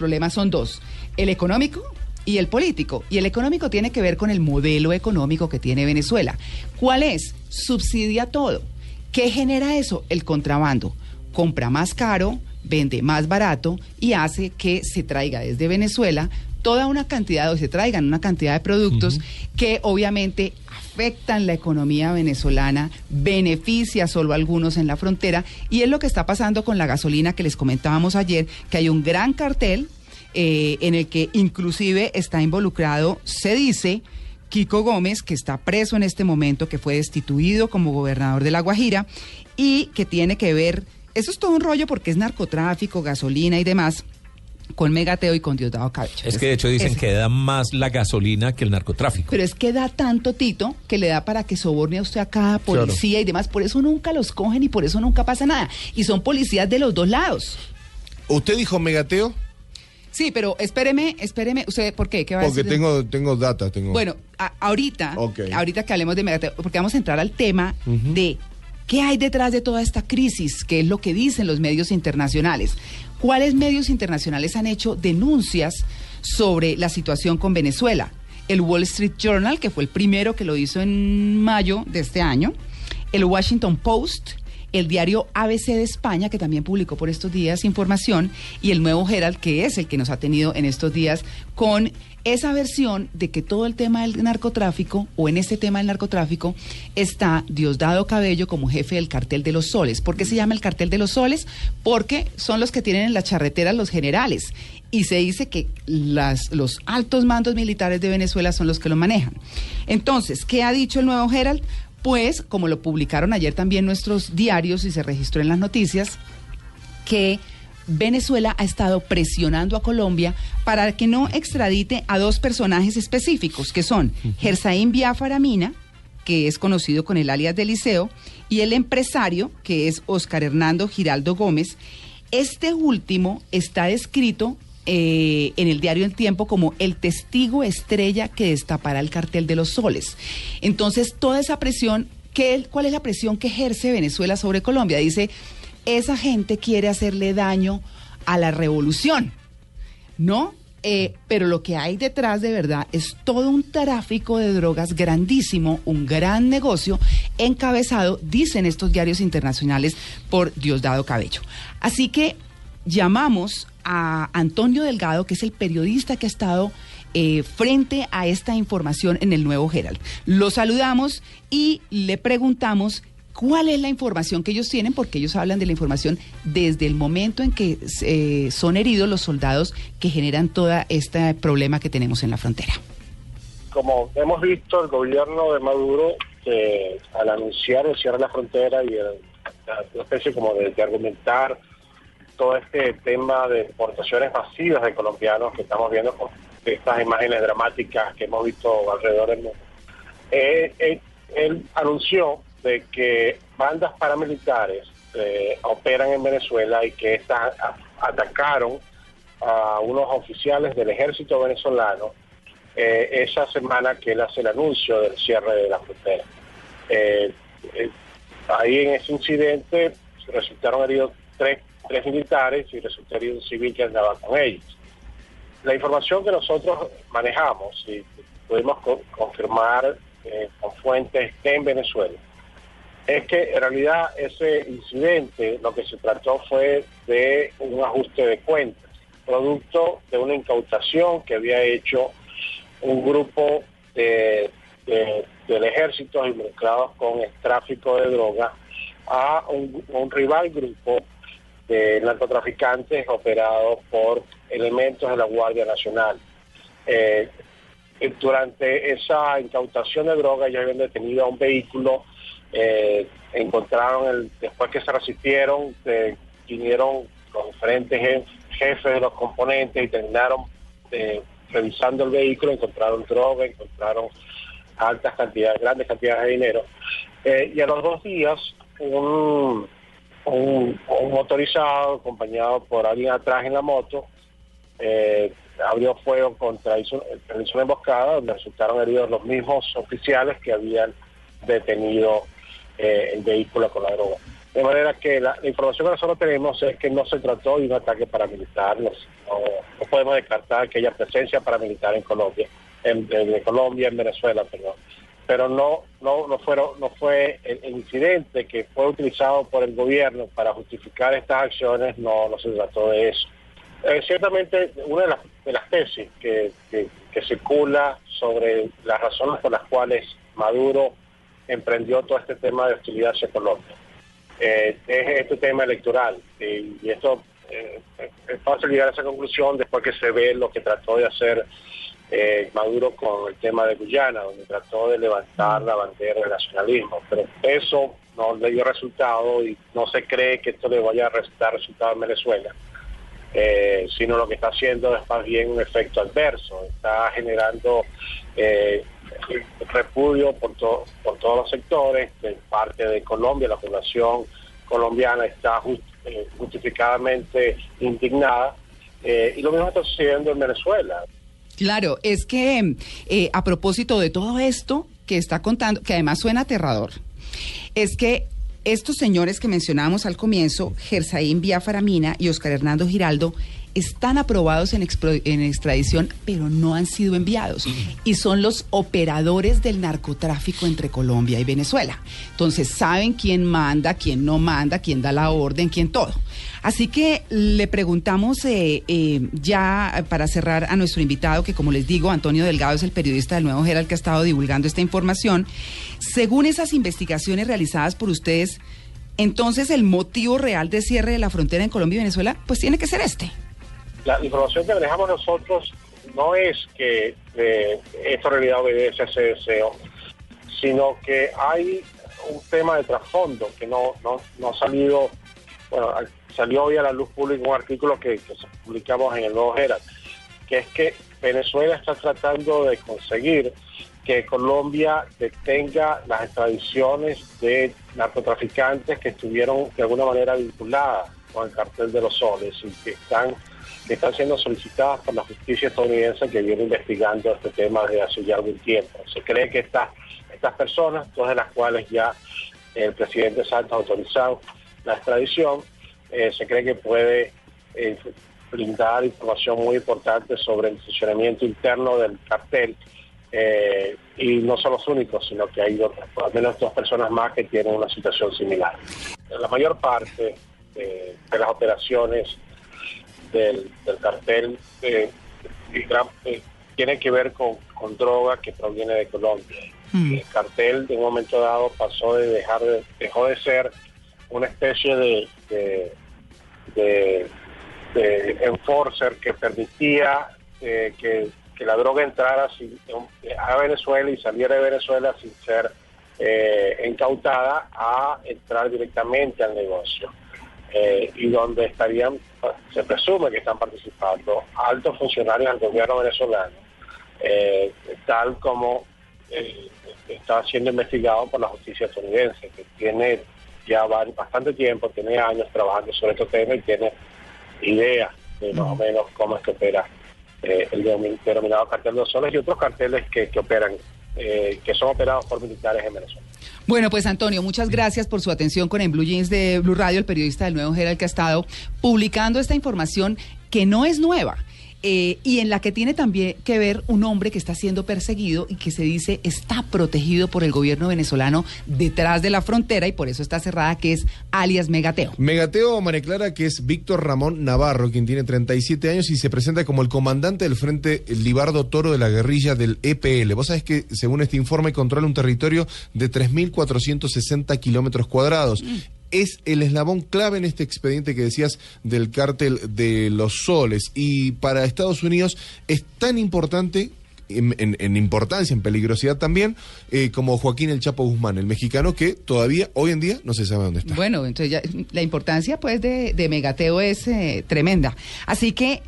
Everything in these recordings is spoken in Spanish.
Problemas son dos, el económico y el político. Y el económico tiene que ver con el modelo económico que tiene Venezuela. ¿Cuál es? Subsidia todo. ¿Qué genera eso? El contrabando. Compra más caro, vende más barato y hace que se traiga desde Venezuela toda una cantidad, o se traigan una cantidad de productos que obviamente afectan la economía venezolana, beneficia solo a algunos en la frontera, y es lo que está pasando con la gasolina que les comentábamos ayer, que hay un gran cartel eh, en el que inclusive está involucrado, se dice, Kiko Gómez, que está preso en este momento, que fue destituido como gobernador de La Guajira, y que tiene que ver, eso es todo un rollo porque es narcotráfico, gasolina y demás con Megateo y con Diosdado Cabello. Es que de hecho dicen Es- que da más la gasolina que el narcotráfico. Pero es que da tanto Tito que le da para que soborne a usted a cada policía y demás. Por eso nunca los cogen y por eso nunca pasa nada. Y son policías de los dos lados. ¿Usted dijo megateo? Sí, pero espéreme, espéreme. ¿Usted por qué? ¿Qué va a Porque decir? tengo, tengo data, tengo. Bueno, a- ahorita, ahorita que hablemos de Megateo, porque vamos a entrar al tema de qué hay detrás de toda esta crisis, qué es lo que dicen los medios internacionales. ¿Cuáles medios internacionales han hecho denuncias sobre la situación con Venezuela? El Wall Street Journal, que fue el primero que lo hizo en mayo de este año, el Washington Post, el diario ABC de España, que también publicó por estos días información, y el Nuevo Herald, que es el que nos ha tenido en estos días con esa versión de que todo el tema del narcotráfico, o en este tema del narcotráfico, está Diosdado Cabello como jefe del cartel de los soles. ¿Por qué se llama el cartel de los soles? Porque son los que tienen en la charretera los generales. Y se dice que las, los altos mandos militares de Venezuela son los que lo manejan. Entonces, ¿qué ha dicho el Nuevo Herald? Pues, como lo publicaron ayer también nuestros diarios y se registró en las noticias, que Venezuela ha estado presionando a Colombia para que no extradite a dos personajes específicos, que son Gersaín Biafara Mina, que es conocido con el alias de Liceo, y el empresario, que es Oscar Hernando Giraldo Gómez. Este último está descrito eh, en el diario El Tiempo como el testigo estrella que destapará el cartel de los soles. Entonces, toda esa presión, ¿qué, ¿cuál es la presión que ejerce Venezuela sobre Colombia? Dice, esa gente quiere hacerle daño a la revolución, ¿no? Eh, pero lo que hay detrás de verdad es todo un tráfico de drogas grandísimo, un gran negocio encabezado, dicen estos diarios internacionales, por Diosdado Cabello. Así que llamamos a Antonio Delgado, que es el periodista que ha estado eh, frente a esta información en el Nuevo Herald. Lo saludamos y le preguntamos cuál es la información que ellos tienen, porque ellos hablan de la información desde el momento en que eh, son heridos los soldados que generan todo este problema que tenemos en la frontera. como hemos visto, el gobierno de Maduro, eh, al anunciar el cierre de la frontera y el- la especie como de, de argumentar todo este tema de deportaciones masivas de colombianos que estamos viendo con estas imágenes dramáticas que hemos visto alrededor del mundo, eh, eh, él anunció de que bandas paramilitares eh, operan en Venezuela y que estas atacaron a unos oficiales del ejército venezolano eh, esa semana que él hace el anuncio del cierre de la frontera. Eh, eh, ahí en ese incidente resultaron heridos tres, tres militares y resultó herido un civil que andaba con ellos. La información que nosotros manejamos y pudimos co- confirmar eh, con fuentes en Venezuela es que en realidad ese incidente lo que se trató fue de un ajuste de cuentas, producto de una incautación que había hecho un grupo de, de- del ejército involucrados con el tráfico de drogas a un rival grupo de narcotraficantes operados por elementos de la Guardia Nacional. Eh, durante esa incautación de drogas ellos habían detenido a un vehículo, eh, encontraron, el, después que se resistieron, eh, vinieron los diferentes jef- jefes de los componentes y terminaron eh, revisando el vehículo, encontraron droga, encontraron altas cantidades, grandes cantidades de dinero. Y a los dos días, un, un, motorizado acompañado por alguien atrás en la moto eh, abrió fuego contra, hizo, hizo una emboscada donde resultaron heridos los mismos oficiales que habían detenido eh, el vehículo con la droga. De manera que la, información que nosotros tenemos es que no se trató de un ataque paramilitar, no, podemos descartar que haya presencia paramilitar en Colombia, en, en- en Colombia, en Venezuela, perdón. Pero no, no, no fueron, no fue el, incidente que fue utilizado por el gobierno para justificar estas acciones, no, no se trató de eso. Eh, ciertamente, una de las, tesis que, circula sobre las razones por las cuales Maduro emprendió todo este tema de hostilidad hacia Colombia eh, es este tema electoral. Y, esto eh, es fácil llegar a esa conclusión después que se ve lo que trató de hacer eh, Maduro con el tema de Guyana, donde trató de levantar la bandera del nacionalismo. Pero eso no le dio resultado y no se cree que esto le vaya a dar resultado en Venezuela. Eh, sino lo que está haciendo es más bien un efecto adverso, está generando eh, repudio por todos los sectores, de parte de Colombia, la población colombiana está just- eh, justificadamente indignada, eh, y lo mismo está sucediendo en Venezuela. Claro, es que eh, a propósito de todo esto que está contando, que además suena aterrador, es que estos señores que mencionábamos al comienzo, Gersaín Biafara Mina y Oscar Hernando Giraldo, están aprobados en, extradición, pero no han sido enviados. Y son los operadores del narcotráfico entre Colombia y Venezuela. Entonces, saben quién manda, quién no manda, quién da la orden, quién todo. Así que le preguntamos eh, eh, ya para cerrar a nuestro invitado, que como les digo, Antonio Delgado es el periodista del Nuevo Herald que ha estado divulgando esta información. Según esas investigaciones realizadas por ustedes, entonces el motivo real de cierre de la frontera en Colombia y Venezuela, pues tiene que ser este. La información que manejamos nosotros no es que eh, esto en realidad obedece a ese deseo, sino que hay un tema de trasfondo que no, no, no ha salido, bueno, al- salió hoy a la luz pública un artículo que, publicamos en el Nuevo Herald, que es que Venezuela está tratando de conseguir que Colombia detenga las extradiciones de narcotraficantes que estuvieron de alguna manera vinculadas con el cartel de los soles y que están están siendo solicitadas por la justicia estadounidense que viene investigando este tema desde hace ya algún tiempo. Se cree que estas estas personas, de las cuales ya el presidente Santos ha autorizado la extradición, eh, se cree que puede eh, brindar información muy importante sobre el funcionamiento interno del cartel. eh, y no son los únicos, sino que hay otras, al menos dos personas más que tienen una situación similar. La mayor parte de, de las operaciones del, del cartel eh, y gran- eh, tiene que ver con, con droga que proviene de Colombia. El cartel de un momento dado pasó de dejar de, dejó de ser una especie de, de, de- de enforcer que permitía eh, que, que la droga entrara sin- a Venezuela y saliera de Venezuela sin ser eh, incautada a entrar directamente al negocio. Eh, y donde estarían, se presume que están participando altos funcionarios del gobierno venezolano, eh, tal como eh, está siendo investigado por la justicia estadounidense, que tiene ya bastante tiempo, tiene años trabajando sobre este tema y tiene idea de más o menos cómo es que opera eh, el denomin- denominado cartel de los soles y otros carteles que, que operan, eh, que son operados por militares en Venezuela. Bueno, pues Antonio, muchas gracias por su atención con el Blue Jeans de Blue Radio, el periodista del Nuevo Herald que ha estado publicando esta información que no es nueva. Eh, y en la que tiene también que ver un hombre que está siendo perseguido y que se dice está protegido por el gobierno venezolano detrás de la frontera y por eso está cerrada, que es alias Megateo. Megateo María Clara, que es Víctor Ramón Navarro, quien tiene 37 años y se presenta como el comandante del Frente Libardo Toro de la guerrilla del EPL. Vos sabés que, según este informe, controla un territorio de 3.460 kilómetros cuadrados. Es el eslabón clave en este expediente que decías del cártel de los soles. Y para Estados Unidos es tan importante en, importancia, en peligrosidad también, eh, como Joaquín El Chapo Guzmán, el mexicano que todavía, hoy en día, no se sabe dónde está. Bueno, entonces ya, la importancia pues de, de Megateo es eh, tremenda. Así que,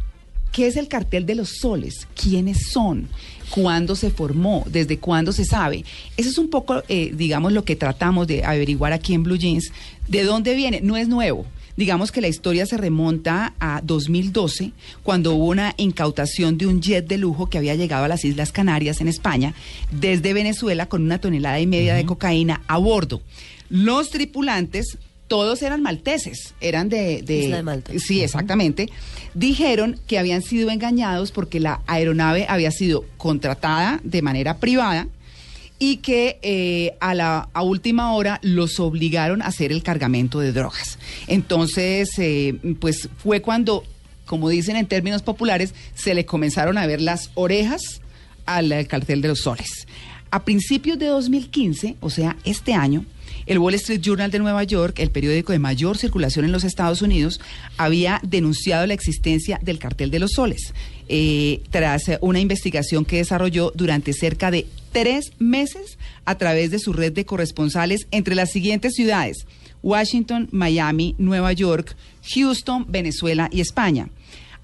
¿qué es el cartel de los soles? ¿Quiénes son? ¿Cuándo se formó? ¿Desde cuándo se sabe? Eso es un poco, eh, digamos, lo que tratamos de averiguar aquí en Blue Jeans. ¿De dónde viene? No es nuevo. Digamos que la historia se remonta a 2012, cuando hubo una incautación de un jet de lujo que había llegado a las Islas Canarias en España, desde Venezuela, con una tonelada y media de cocaína a bordo. Los tripulantes, todos eran malteses, eran de... de Isla de Malta. Sí, exactamente. Dijeron que habían sido engañados porque la aeronave había sido contratada de manera privada y que eh, a la a última hora los obligaron a hacer el cargamento de drogas. Entonces, eh, pues fue cuando, como dicen en términos populares, se le comenzaron a ver las orejas al, al cartel de los soles. A principios de 2015, o sea, este año, el Wall Street Journal de Nueva York, el periódico de mayor circulación en los Estados Unidos, había denunciado la existencia del cartel de los soles, eh, tras una investigación que desarrolló durante cerca de tres meses a través de su red de corresponsales entre las siguientes ciudades, Washington, Miami, Nueva York, Houston, Venezuela y España.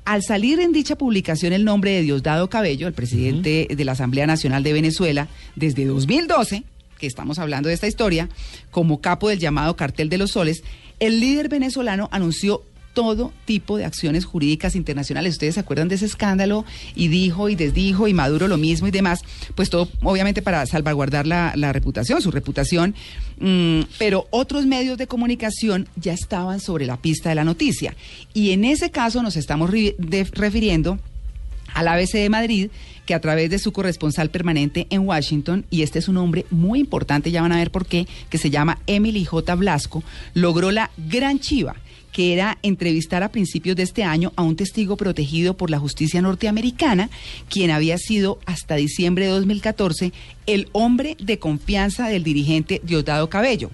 Al salir en dicha publicación el nombre de Diosdado Cabello, el presidente de la Asamblea Nacional de Venezuela, desde 2012, que estamos hablando de esta historia, como capo del llamado Cartel de los Soles, el líder venezolano anunció todo tipo de acciones jurídicas internacionales. Ustedes se acuerdan de ese escándalo y dijo y desdijo y Maduro lo mismo y demás, pues todo obviamente para salvaguardar la, reputación, su reputación, Mm, pero otros medios de comunicación ya estaban sobre la pista de la noticia. Y en ese caso nos estamos refiriendo al ABC de Madrid, que a través de su corresponsal permanente en Washington, y este es un hombre muy importante, ya van a ver por qué, que se llama Emily J. Blasco, logró la gran chiva que era entrevistar a principios de este año a un testigo protegido por la justicia norteamericana, quien había sido hasta diciembre de 2014 el hombre de confianza del dirigente Diosdado Cabello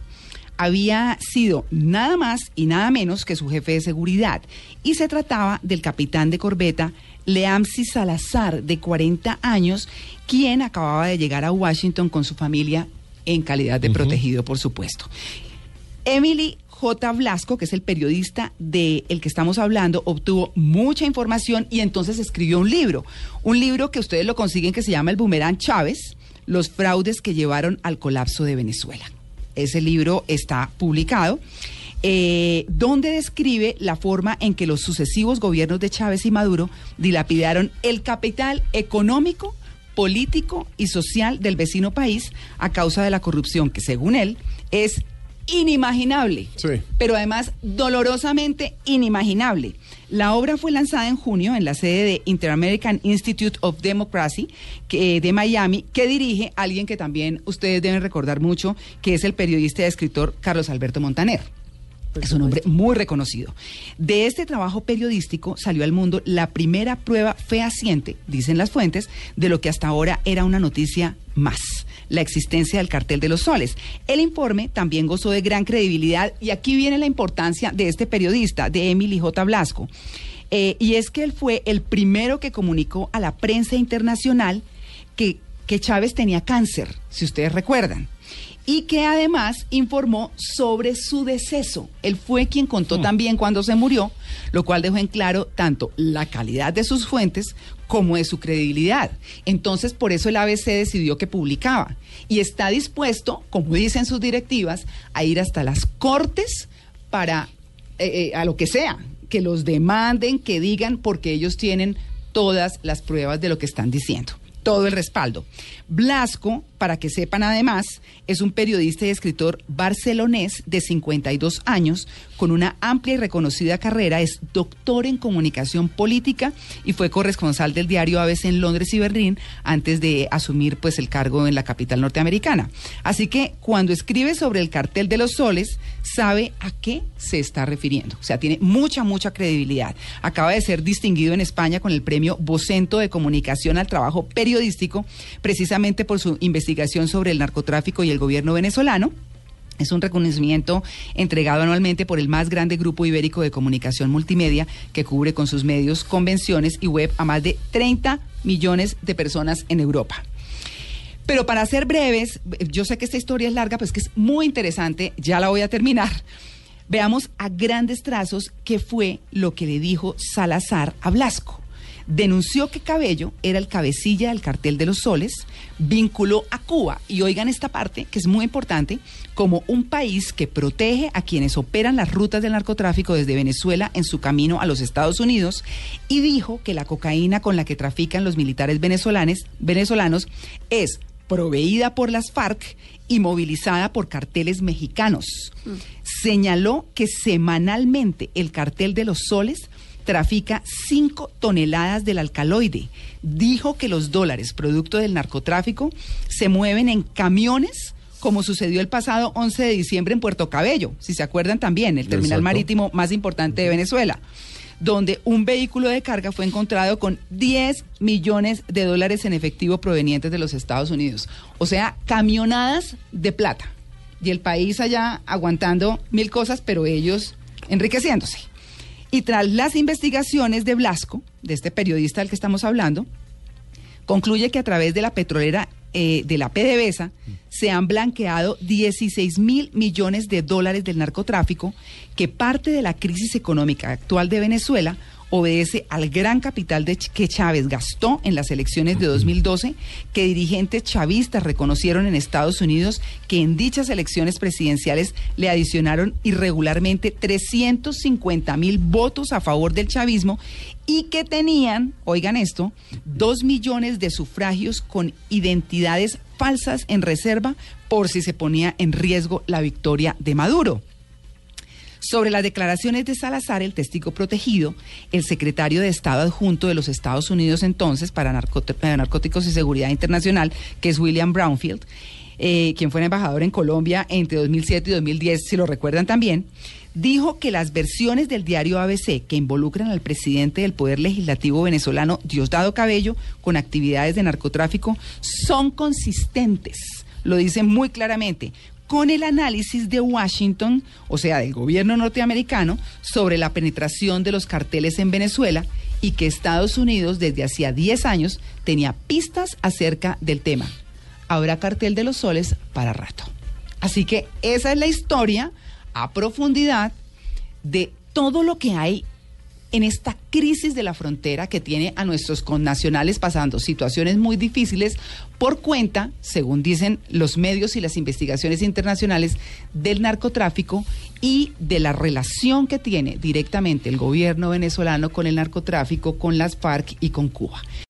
había sido nada más y nada menos que su jefe de seguridad. Y se trataba del capitán de corbeta Leamsi Salazar, de 40 años, quien acababa de llegar a Washington con su familia en calidad de protegido, por supuesto. Emily J. Blasco, que es el periodista del que estamos hablando, obtuvo mucha información y entonces escribió un libro. Un libro que ustedes lo consiguen que se llama El Boomerang Chávez, los fraudes que llevaron al colapso de Venezuela. Ese libro está publicado. eh, donde describe la forma en que los sucesivos gobiernos de Chávez y Maduro dilapidaron el capital económico, político y social del vecino país a causa de la corrupción que, según él, es inimaginable, Sí. pero además dolorosamente inimaginable. La obra fue lanzada en junio en la sede de Inter-American Institute of Democracy que, de Miami, que dirige alguien que también ustedes deben recordar mucho, que es el periodista y escritor Carlos Alberto Montaner. Es un hombre muy reconocido. De este trabajo periodístico salió al mundo la primera prueba fehaciente, dicen las fuentes, de lo que hasta ahora era una noticia más, la existencia del cartel de los soles. El informe también gozó de gran credibilidad y aquí viene la importancia de este periodista, de Emily J. Blasco. Eh, y es que él fue el primero que comunicó a la prensa internacional que, que Chávez tenía cáncer, si ustedes recuerdan y que además informó sobre su deceso. Él fue quien contó también cuando se murió, lo cual dejó en claro tanto la calidad de sus fuentes como de su credibilidad. Entonces, por eso el ABC decidió que publicaba y está dispuesto, como dicen sus directivas, a ir hasta las cortes para eh, eh, a lo que sea, que los demanden, que digan, porque ellos tienen todas las pruebas de lo que están diciendo todo el respaldo. Blasco, para que sepan además, es un periodista y escritor barcelonés de 52 años, con una amplia y reconocida carrera, es doctor en comunicación política y fue corresponsal del diario ABC en Londres y Berlín antes de asumir pues el cargo en la capital norteamericana. Así que cuando escribe sobre el cartel de los soles, sabe a qué se está refiriendo. O sea, tiene mucha, mucha credibilidad. Acaba de ser distinguido en España con el premio Vocento de Comunicación al Trabajo Periodístico, precisamente por su investigación sobre el narcotráfico y el gobierno venezolano. Es un reconocimiento entregado anualmente por el más grande grupo ibérico de comunicación multimedia que cubre con sus medios, convenciones y web a más de 30 millones de personas en Europa. Pero para ser breves, yo sé que esta historia es larga, pero es que es muy interesante, ya la voy a terminar. Veamos a grandes trazos qué fue lo que le dijo Salazar a Blasco denunció que Cabello era el cabecilla del cartel de los soles, vinculó a Cuba, y oigan esta parte que es muy importante, como un país que protege a quienes operan las rutas del narcotráfico desde Venezuela en su camino a los Estados Unidos, y dijo que la cocaína con la que trafican los militares venezolanos, venezolanos es proveída por las FARC y movilizada por carteles mexicanos. Señaló que semanalmente el cartel de los soles trafica 5 toneladas del alcaloide. Dijo que los dólares, producto del narcotráfico, se mueven en camiones como sucedió el pasado 11 de diciembre en Puerto Cabello, si se acuerdan también, el terminal marítimo más importante de Venezuela, donde un vehículo de carga fue encontrado con 10 millones de dólares en efectivo provenientes de los Estados Unidos. O sea, camionadas de plata. Y el país allá aguantando mil cosas, pero ellos enriqueciéndose. Y tras las investigaciones de Blasco, de este periodista del que estamos hablando, concluye que a través de la petrolera eh, de la PDVSA se han blanqueado 16 mil millones de dólares del narcotráfico, que parte de la crisis económica actual de Venezuela obedece al gran capital de que Chávez gastó en las elecciones de 2012, que dirigentes chavistas reconocieron en Estados Unidos que en dichas elecciones presidenciales le adicionaron irregularmente 350 mil votos a favor del chavismo y que tenían, oigan esto, dos millones de sufragios con identidades falsas en reserva por si se ponía en riesgo la victoria de Maduro. Sobre las declaraciones de Salazar, el testigo protegido, el secretario de Estado adjunto de los Estados Unidos entonces para Narcóticos y Seguridad Internacional, que es William Brownfield, eh, quien fue embajador en Colombia entre 2007 y 2010, si lo recuerdan también, dijo que las versiones del diario ABC que involucran al presidente del Poder Legislativo venezolano, Diosdado Cabello, con actividades de narcotráfico, son consistentes. Lo dice muy claramente con el análisis de Washington, o sea, del gobierno norteamericano, sobre la penetración de los carteles en Venezuela y que Estados Unidos desde hacía 10 años tenía pistas acerca del tema. Habrá cartel de los soles para rato. Así que esa es la historia a profundidad de todo lo que hay en esta crisis de la frontera que tiene a nuestros connacionales pasando situaciones muy difíciles por cuenta, según dicen los medios y las investigaciones internacionales, del narcotráfico y de la relación que tiene directamente el gobierno venezolano con el narcotráfico, con las FARC y con Cuba.